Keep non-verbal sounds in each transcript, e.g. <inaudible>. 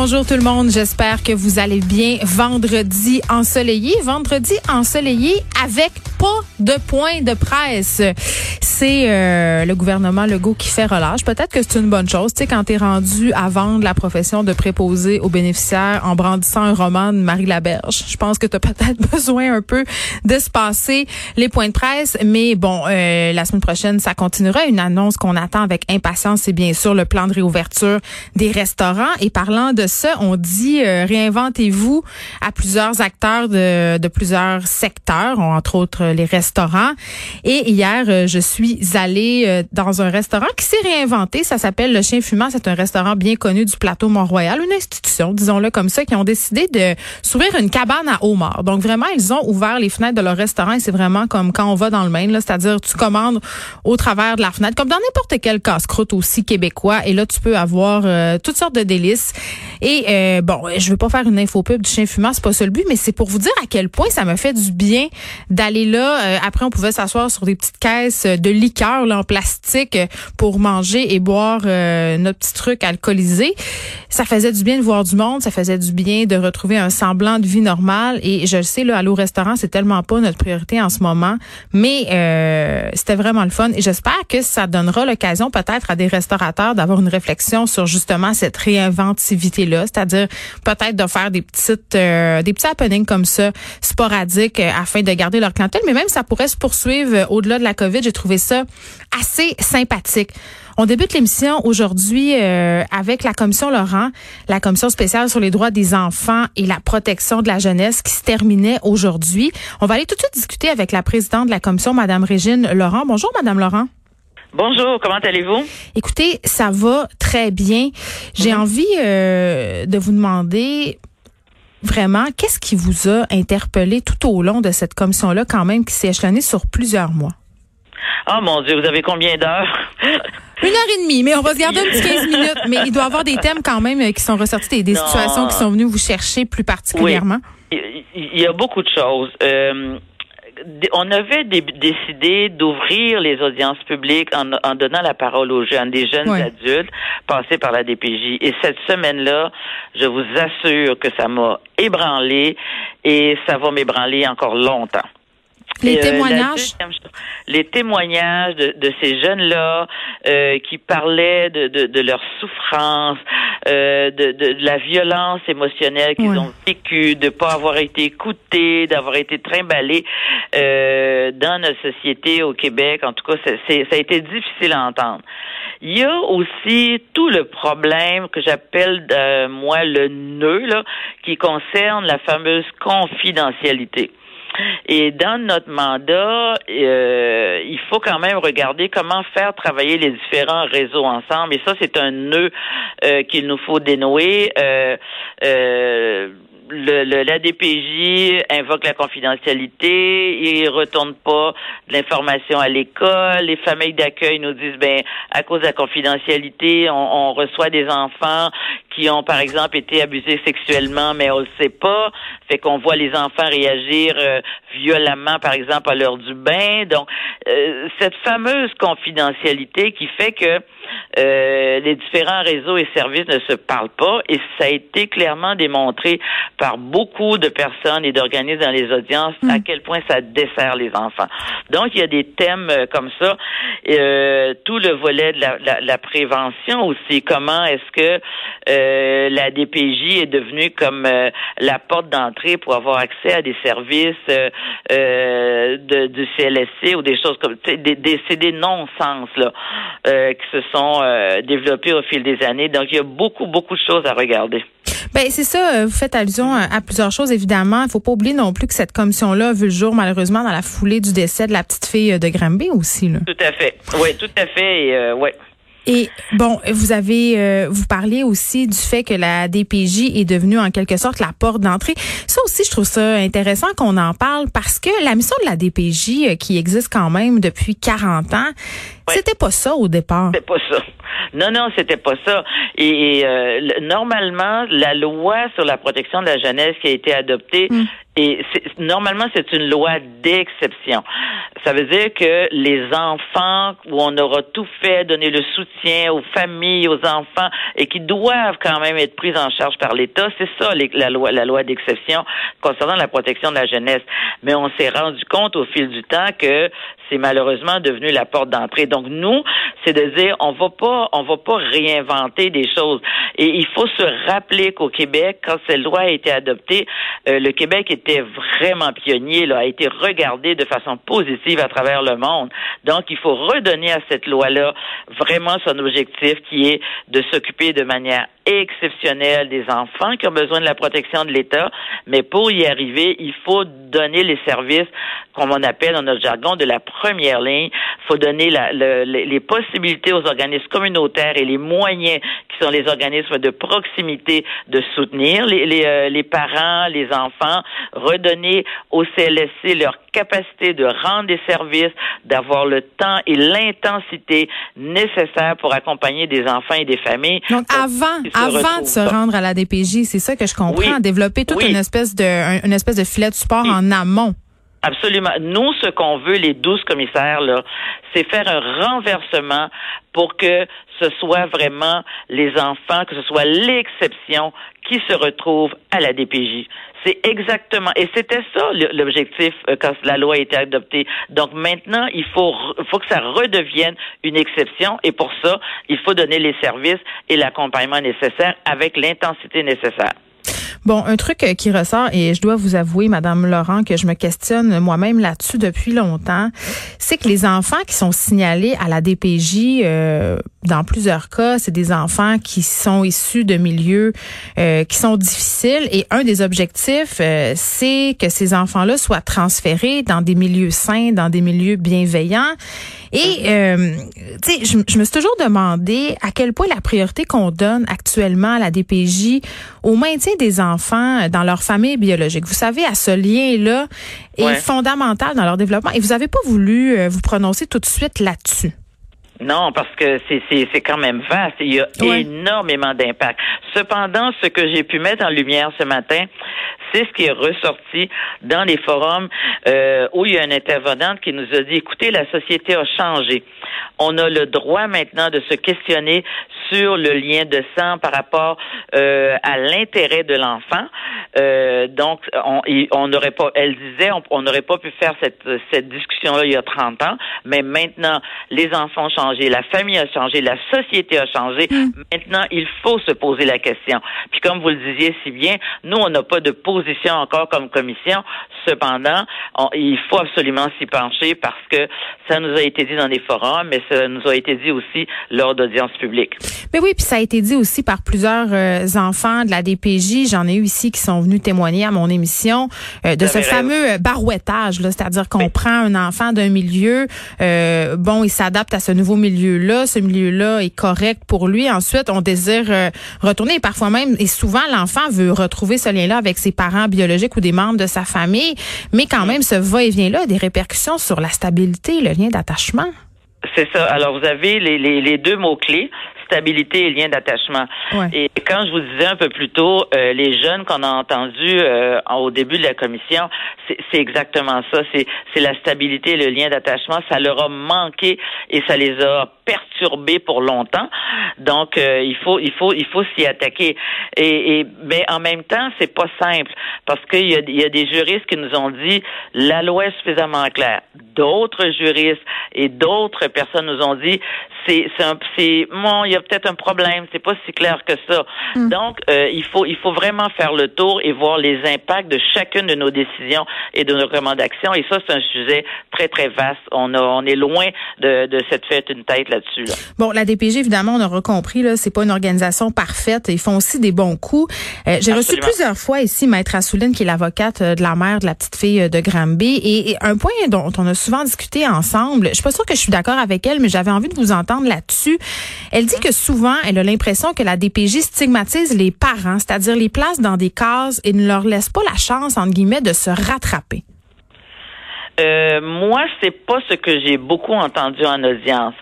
Bonjour tout le monde, j'espère que vous allez bien. Vendredi ensoleillé, vendredi ensoleillé avec pas de point de presse. C'est euh, le gouvernement Legault qui fait relâche. Peut-être que c'est une bonne chose, tu sais, quand t'es rendu à vendre la profession de préposé aux bénéficiaires en brandissant un roman de Marie Laberge. Je pense que tu as peut-être <laughs> besoin un peu de se passer les points de presse. Mais bon, euh, la semaine prochaine, ça continuera. Une annonce qu'on attend avec impatience, c'est bien sûr le plan de réouverture des restaurants. Et parlant de ça, on dit euh, réinventez-vous à plusieurs acteurs de, de plusieurs secteurs, entre autres les restaurants. Et hier, euh, je suis allée euh, dans un restaurant qui s'est réinventé. Ça s'appelle Le Chien Fumant. C'est un restaurant bien connu du plateau Mont-Royal, une institution, disons-le comme ça, qui ont décidé de s'ouvrir une cabane à homard. Donc vraiment, ils ont ouvert les fenêtres de leur restaurant et c'est vraiment comme quand on va dans le Maine, c'est-à-dire tu commandes au travers de la fenêtre, comme dans n'importe quel casse-croûte aussi québécois. Et là, tu peux avoir toutes sortes de délices. Et euh, bon, je veux pas faire une info pub du chien fumant, c'est pas ça le but, mais c'est pour vous dire à quel point ça me fait du bien d'aller là. Euh, après, on pouvait s'asseoir sur des petites caisses de liqueur là, en plastique pour manger et boire euh, notre petit truc alcoolisé. Ça faisait du bien de voir du monde, ça faisait du bien de retrouver un semblant de vie normale. Et je le sais, là, aller au restaurant, c'est tellement pas notre priorité en ce moment, mais euh, c'était vraiment le fun. Et j'espère que ça donnera l'occasion peut-être à des restaurateurs d'avoir une réflexion sur justement cette réinventivité là, c'est-à-dire peut-être de faire des petites euh, des petits happenings comme ça sporadiques euh, afin de garder leur clientèle, mais même ça pourrait se poursuivre euh, au-delà de la Covid. J'ai trouvé assez sympathique. On débute l'émission aujourd'hui avec la commission Laurent, la commission spéciale sur les droits des enfants et la protection de la jeunesse qui se terminait aujourd'hui. On va aller tout de suite discuter avec la présidente de la commission, Madame Régine Laurent. Bonjour, Madame Laurent. Bonjour, comment allez-vous? Écoutez, ça va très bien. J'ai mhm. envie euh, de vous demander vraiment, qu'est-ce qui vous a interpellé tout au long de cette commission-là, quand même, qui s'est échelonnée sur plusieurs mois? Oh mon Dieu, vous avez combien d'heures? <laughs> Une heure et demie, mais on va se garder un petit 15 minutes. Mais il doit y avoir des thèmes quand même euh, qui sont ressortis, des, situations qui sont venues vous chercher plus particulièrement. Il y a beaucoup de choses. Euh, on avait décidé d'ouvrir les audiences publiques en, donnant la parole aux jeunes, des jeunes adultes passés par la DPJ. Et cette semaine-là, je vous assure que ça m'a ébranlé et ça va m'ébranler encore longtemps. Les euh, témoignages? les témoignages de, de ces jeunes-là euh, qui parlaient de, de, de leur souffrance, euh, de, de, la violence émotionnelle qu'ils ont vécue, de pas avoir été écoutés, d'avoir été trimballés euh, dans notre société au Québec. En tout cas, ça a été difficile à entendre. Il y a aussi tout le problème que j'appelle euh, moi le nœud là, qui concerne la fameuse confidentialité. Et dans notre mandat, euh, il faut quand même regarder comment faire travailler les différents réseaux ensemble. Et ça, c'est un nœud euh, qu'il nous faut dénouer. Euh, euh le, le, la DPJ invoque la confidentialité, il retourne pas de l'information à l'école, les familles d'accueil nous disent ben à cause de la confidentialité, on, on, reçoit des enfants qui ont par exemple été abusés sexuellement, mais on le sait pas, fait qu'on voit les enfants réagir euh, violemment par exemple à l'heure du bain. Donc euh, cette fameuse confidentialité qui fait que euh, les différents réseaux et services ne se parlent pas et ça a été clairement démontré par beaucoup de personnes et d'organismes dans les audiences à hmm. quel point ça dessert les enfants. Donc, il y a des thèmes euh, comme ça. Euh, tout le volet de la, la, prévention aussi. Comment est-ce que euh, la DPJ est devenue comme euh, la porte d'entrée pour avoir accès à des services de, du CLSC ou des choses comme des, des, c'est des non-sens là qui se sont développés au fil des années. Donc, il y a beaucoup, beaucoup de choses à regarder. Ben c'est ça. Euh, vous faites allusion à, plusieurs choses évidemment. Il faut pas oublier non plus que cette commission-là a vu le jour malheureusement dans la foulée du décès de la petite fille de Granby aussi. Là. Tout à fait. Oui, tout à fait. Et, euh, ouais. Et bon, vous avez, euh, vous parlez aussi du fait que la DPJ est devenue en quelque sorte la porte d'entrée. Ça aussi, je trouve ça intéressant qu'on en parle parce que la mission de la DPJ, euh, qui existe quand même depuis 40 ans, c'était pas ça au départ. C'était pas ça. Non, non, c'était pas ça. Et, euh, normalement, la loi sur la protection de la jeunesse qui a été adoptée mm. Et normalement, c'est une loi d'exception. Ça veut dire que les enfants où on aura tout fait, donner le soutien aux familles, aux enfants, et qui doivent quand même être pris en charge par l'État, c'est ça la loi, la loi d'exception concernant la protection de la jeunesse. Mais on s'est rendu compte au fil du temps que c'est malheureusement devenu la porte d'entrée. Donc nous, c'est de dire on va pas, on va pas réinventer des choses. Et il faut se rappeler qu'au Québec, quand cette loi a été adoptée, euh, le Québec était vraiment pionnier, là, a été regardé de façon positive à travers le monde. Donc il faut redonner à cette loi-là vraiment son objectif qui est de s'occuper de manière exceptionnelle des enfants qui ont besoin de la protection de l'État, mais pour y arriver, il faut donner les services, comme on appelle dans notre jargon, de la première ligne. Il faut donner la, les possibilités aux organismes communautaires et les moyens qui sont les organismes de proximité de soutenir les, les, euh, les parents, les enfants, redonner au CLSC leur capacité de rendre des services, d'avoir le temps et l'intensité nécessaires pour accompagner des enfants et des familles. Donc avant, avant de se rendre à la DPJ, c'est ça que je comprends, développer toute une espèce de une espèce de filet de support en amont. Absolument. Nous, ce qu'on veut, les douze commissaires, là, c'est faire un renversement pour que ce soit vraiment les enfants, que ce soit l'exception qui se retrouve à la DPJ. C'est exactement, et c'était ça l'objectif euh, quand la loi a été adoptée. Donc maintenant, il faut, faut que ça redevienne une exception, et pour ça, il faut donner les services et l'accompagnement nécessaire avec l'intensité nécessaire. Bon, un truc euh, qui ressort, et je dois vous avouer, Madame Laurent, que je me questionne moi-même là-dessus depuis longtemps, c'est que les enfants qui sont signalés à la DPJ, euh, dans plusieurs cas, c'est des enfants qui sont issus de milieux euh, qui sont difficiles. Et un des objectifs, c'est que ces enfants-là soient transférés dans des milieux sains, dans des milieux bienveillants. Et, tu sais, je, je me suis toujours demandé à quel point la priorité qu'on donne actuellement à la DPJ au maintien des enfants dans leur famille biologique. Vous savez, à ce lien-là est fondamental dans leur développement. Et vous n'avez pas voulu euh, vous prononcer tout de suite là-dessus. Non, parce que c'est quand même vaste. Il y a énormément d'impact. Cependant, ce que j'ai pu mettre en lumière ce matin, c'est ce qui est ressorti dans les forums euh, où il y a une intervenante qui nous a dit, écoutez, la société a changé. On a le droit maintenant de se questionner sur le lien de sang par rapport euh, à l'intérêt de l'enfant. Euh, donc, on n'aurait pas, elle disait, on n'aurait pas pu faire cette, cette discussion-là il y a 30 ans, mais maintenant, les enfants ont changé, la famille a changé, la société a changé. Mm. Maintenant, il faut se poser la question. Puis comme vous le disiez si bien, nous, on n'a pas de position encore comme commission. Cependant, il faut absolument s'y pencher parce que ça nous a été dit dans des forums, mais ça nous a été dit aussi lors d'audiences publiques. Mais oui, puis ça a été dit aussi par plusieurs euh, enfants de la DPJ. J'en ai eu ici qui sont venus témoigner à mon émission euh, de ce fameux euh, barouettage, c'est-à-dire qu'on prend un enfant d'un milieu, bon, il s'adapte à ce nouveau milieu-là, ce milieu-là est correct pour lui. Ensuite, on désire retourner, et parfois même, et souvent, l'enfant veut retrouver ce lien-là avec ses parents biologiques ou des membres de sa famille, mais quand même, ce va-et-vient-là a des répercussions sur la stabilité, le lien d'attachement. C'est ça. Alors, vous avez les, les deux mots-clés stabilité et lien d'attachement. Et quand je vous disais un peu plus tôt, euh, les jeunes qu'on a entendus euh, au début de la commission, c'est exactement ça. C'est la stabilité et le lien d'attachement. Ça leur a manqué et ça les a perturbés pour longtemps. Donc, euh, il faut, il faut, il faut s'y attaquer. Et, et, mais en même temps, c'est pas simple parce qu'il y a, y a des juristes qui nous ont dit la loi est suffisamment claire. D'autres juristes et d'autres personnes nous ont dit c'est, c'est, bon, il y a peut-être un problème, c'est pas si clair que ça. Hmm. Donc, euh, il faut, il faut vraiment faire le tour et voir les impacts de chacune de nos décisions et de nos recommandations. Et ça, c'est un sujet très, très vaste. On a, on est loin de, de cette fête une tête là-dessus. Bon, la DPG, évidemment, on aura compris, là, c'est pas une organisation parfaite. Ils font aussi des bons coups. Euh, j'ai reçu plusieurs fois ici Maître Assouline, qui est l'avocate euh, de la mère de la petite fille de Granby. Et, et, un point dont on a souvent discuté ensemble, je suis pas sûre que je suis d'accord avec elle, mais j'avais envie de vous entendre Elle dit que souvent, elle a l'impression que la DPJ stigmatise les parents, c'est-à-dire les place dans des cases et ne leur laisse pas la chance, entre guillemets, de se rattraper. Euh, moi, c'est pas ce que j'ai beaucoup entendu en audience.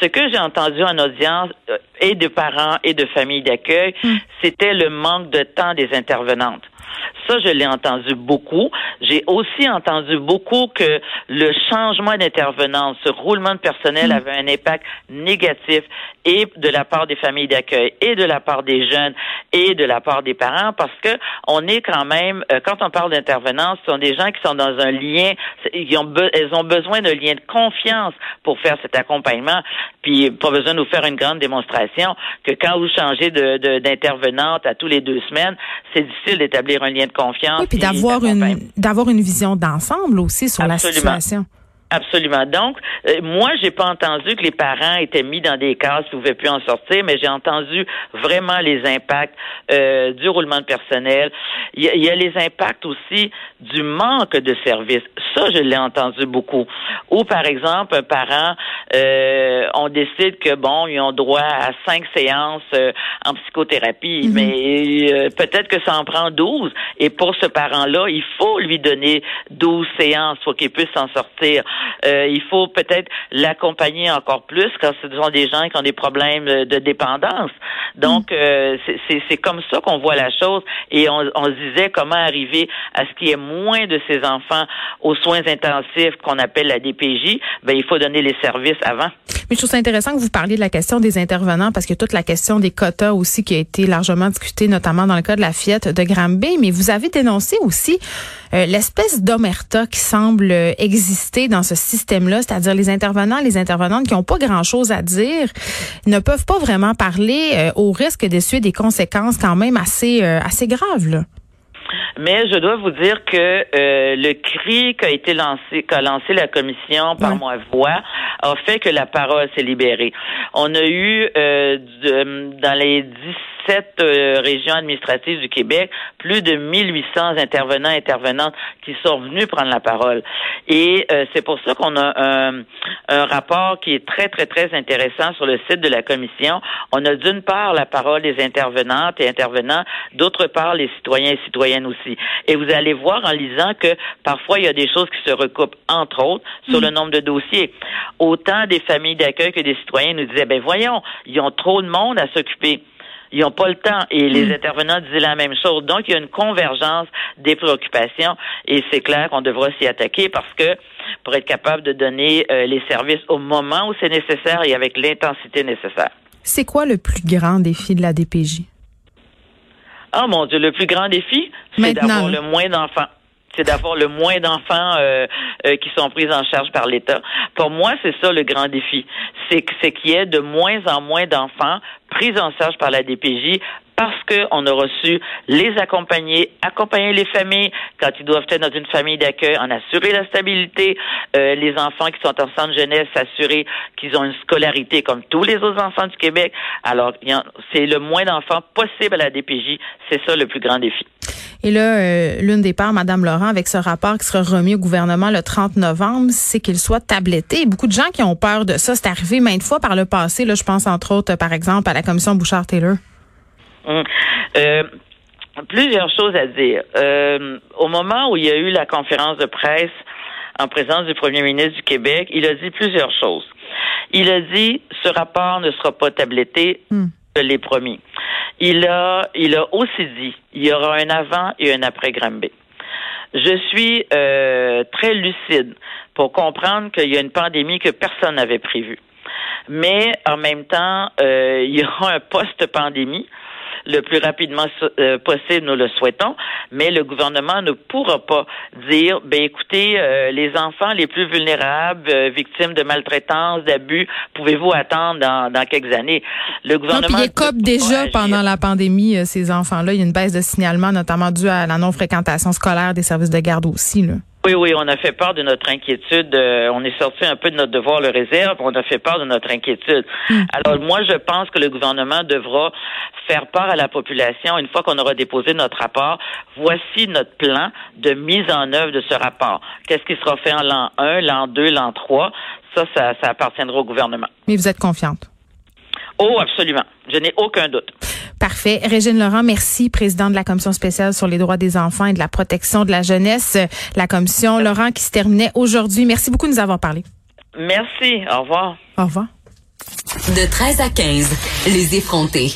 Ce que j'ai entendu en audience euh, et de parents et de familles d'accueil, hmm. c'était le manque de temps des intervenantes. Ça, je l'ai entendu beaucoup. J'ai aussi entendu beaucoup que le changement d'intervenance, ce roulement de personnel mm. avait un impact négatif et de la part des familles d'accueil et de la part des jeunes et de la part des parents parce que on est quand même, euh, quand on parle d'intervenance, ce sont des gens qui sont dans un lien, ils ont elles ont besoin d'un lien de confiance pour faire cet accompagnement. Puis pas besoin de nous faire une grande démonstration que quand vous changez de d'intervenante à tous les deux semaines, c'est difficile d'établir un lien de confiance. Oui, puis d'avoir une d'avoir une vision d'ensemble aussi sur la situation. Absolument. Donc, euh, moi, j'ai pas entendu que les parents étaient mis dans des cases, pouvaient plus en sortir, mais j'ai entendu vraiment les impacts euh, du roulement de personnel. Il y, a, les impacts aussi du manque de services. Ça, je l'ai entendu beaucoup. Ou, par exemple, un parent, euh, on décide que bon, ils ont droit à cinq séances euh, en psychothérapie, mhm. mais peut-être que ça en prend douze. Et pour ce parent-là, il faut lui donner douze séances pour qu'il puisse s'en sortir. Euh, il faut peut-être l'accompagner encore plus quand ce sont des gens qui ont des problèmes de dépendance. Donc, mm. euh, c'est comme ça qu'on voit la chose et on, on se disait comment arriver à ce qu'il y ait moins de ces enfants aux soins intensifs qu'on appelle la DPJ. Ben, il faut donner les services avant. Mais je trouve ça intéressant que vous parliez de la question des intervenants parce que toute la question des quotas aussi qui a été largement discutée, notamment dans le cas de la Fiat de Granby. Mais vous avez dénoncé aussi euh, l'espèce d'omerta qui semble exister dans ce système-là, c'est-à-dire les intervenants, les intervenantes qui n'ont pas grand-chose à dire, ne peuvent pas vraiment parler euh, au risque d'essuyer des conséquences quand même assez euh, assez graves. Là. Mais je dois vous dire que euh, le cri qu'a été lancé, qu'a lancé la commission par moi voix, a fait que la parole s'est libérée. On a eu euh, dans les 17 euh, régions administratives du Québec plus de 1800 intervenants intervenantes qui sont venus prendre la parole. Et c'est pour ça qu'on a un, un rapport qui est très très très intéressant sur le site de la commission. On a d'une part la parole des intervenantes et intervenants, d'autre part les citoyens et citoyennes aussi. Et vous allez voir en lisant que parfois il y a des choses qui se recoupent, entre autres, sur le mm. nombre de dossiers. Autant des familles d'accueil que des citoyens nous disaient, ben voyons, ils ont trop de monde à s'occuper. Ils n'ont pas le temps. Et les mm. intervenants disaient la même chose. Donc, il y a une convergence des préoccupations et c'est clair qu'on devra s'y attaquer parce que pour être capable de donner euh, les services au moment où c'est nécessaire et avec l'intensité nécessaire. C'est quoi le plus grand défi de la DPJ? Oh mon Dieu, le plus grand défi, c'est d'avoir le moins d'enfants c'est d'avoir le moins d'enfants euh, euh, qui sont pris en charge par l'État. Pour moi, c'est ça le grand défi. C'est qu'il y ait de moins en moins d'enfants pris en charge par la DPJ parce qu'on a reçu les accompagner, accompagner les familles quand ils doivent être dans une famille d'accueil, en assurer la stabilité, euh, les enfants qui sont en centre jeunesse, s'assurer qu'ils ont une scolarité comme tous les autres enfants du Québec. Alors, c'est le moins d'enfants possible à la DPJ. C'est ça le plus grand défi. Et là, euh, l'une des parts, Madame Laurent, avec ce rapport qui sera remis au gouvernement le 30 novembre, c'est qu'il soit tabletté. Beaucoup de gens qui ont peur de ça, c'est arrivé maintes fois par le passé. Là, je pense entre autres, par exemple, à la commission Bouchard-Taylor. Hum. Euh, plusieurs choses à dire. Euh, au moment où il y a eu la conférence de presse en présence du premier ministre du Québec, il a dit plusieurs choses. Il a dit ce rapport ne sera pas tabletté, hmm. Promis. Il a, il a aussi dit il y aura un avant et un après Granby. Je suis euh, très lucide pour comprendre qu'il y a une pandémie que personne n'avait prévue. Mais en même temps, il y aura un post-pandémie le plus rapidement euh, possible, nous le souhaitons, mais le gouvernement ne pourra pas dire, ben écoutez, euh, les enfants les plus vulnérables, euh, victimes de maltraitance, d'abus, pouvez-vous attendre dans, dans, quelques années? Le gouvernement... Non, puis déjà pendant la pandémie, ces enfants-là. Il y a une baisse de signalement, notamment due à la non-fréquentation scolaire des services de garde aussi, là. Oui, oui, on a fait part de notre inquiétude. Euh, on est sorti un peu de notre devoir le réserve. On a fait part de notre inquiétude. Hmm. Alors moi, je pense que le gouvernement devra faire part à la population une fois qu'on aura déposé notre rapport. Voici notre plan de mise en œuvre de ce rapport. Qu'est-ce qui sera fait en l'an 1, l'an 2, l'an 3 Ça, ça, ça appartiendra au gouvernement. Mais vous êtes confiante? Oh, absolument. Je n'ai aucun doute. Parfait. Régine Laurent, merci, présidente de la Commission spéciale sur les droits des enfants et de la protection de la jeunesse. La commission Laurent qui se terminait aujourd'hui. Merci beaucoup de nous avoir parlé. Merci. Au revoir. Au revoir. De 13 à 15, les effrontés.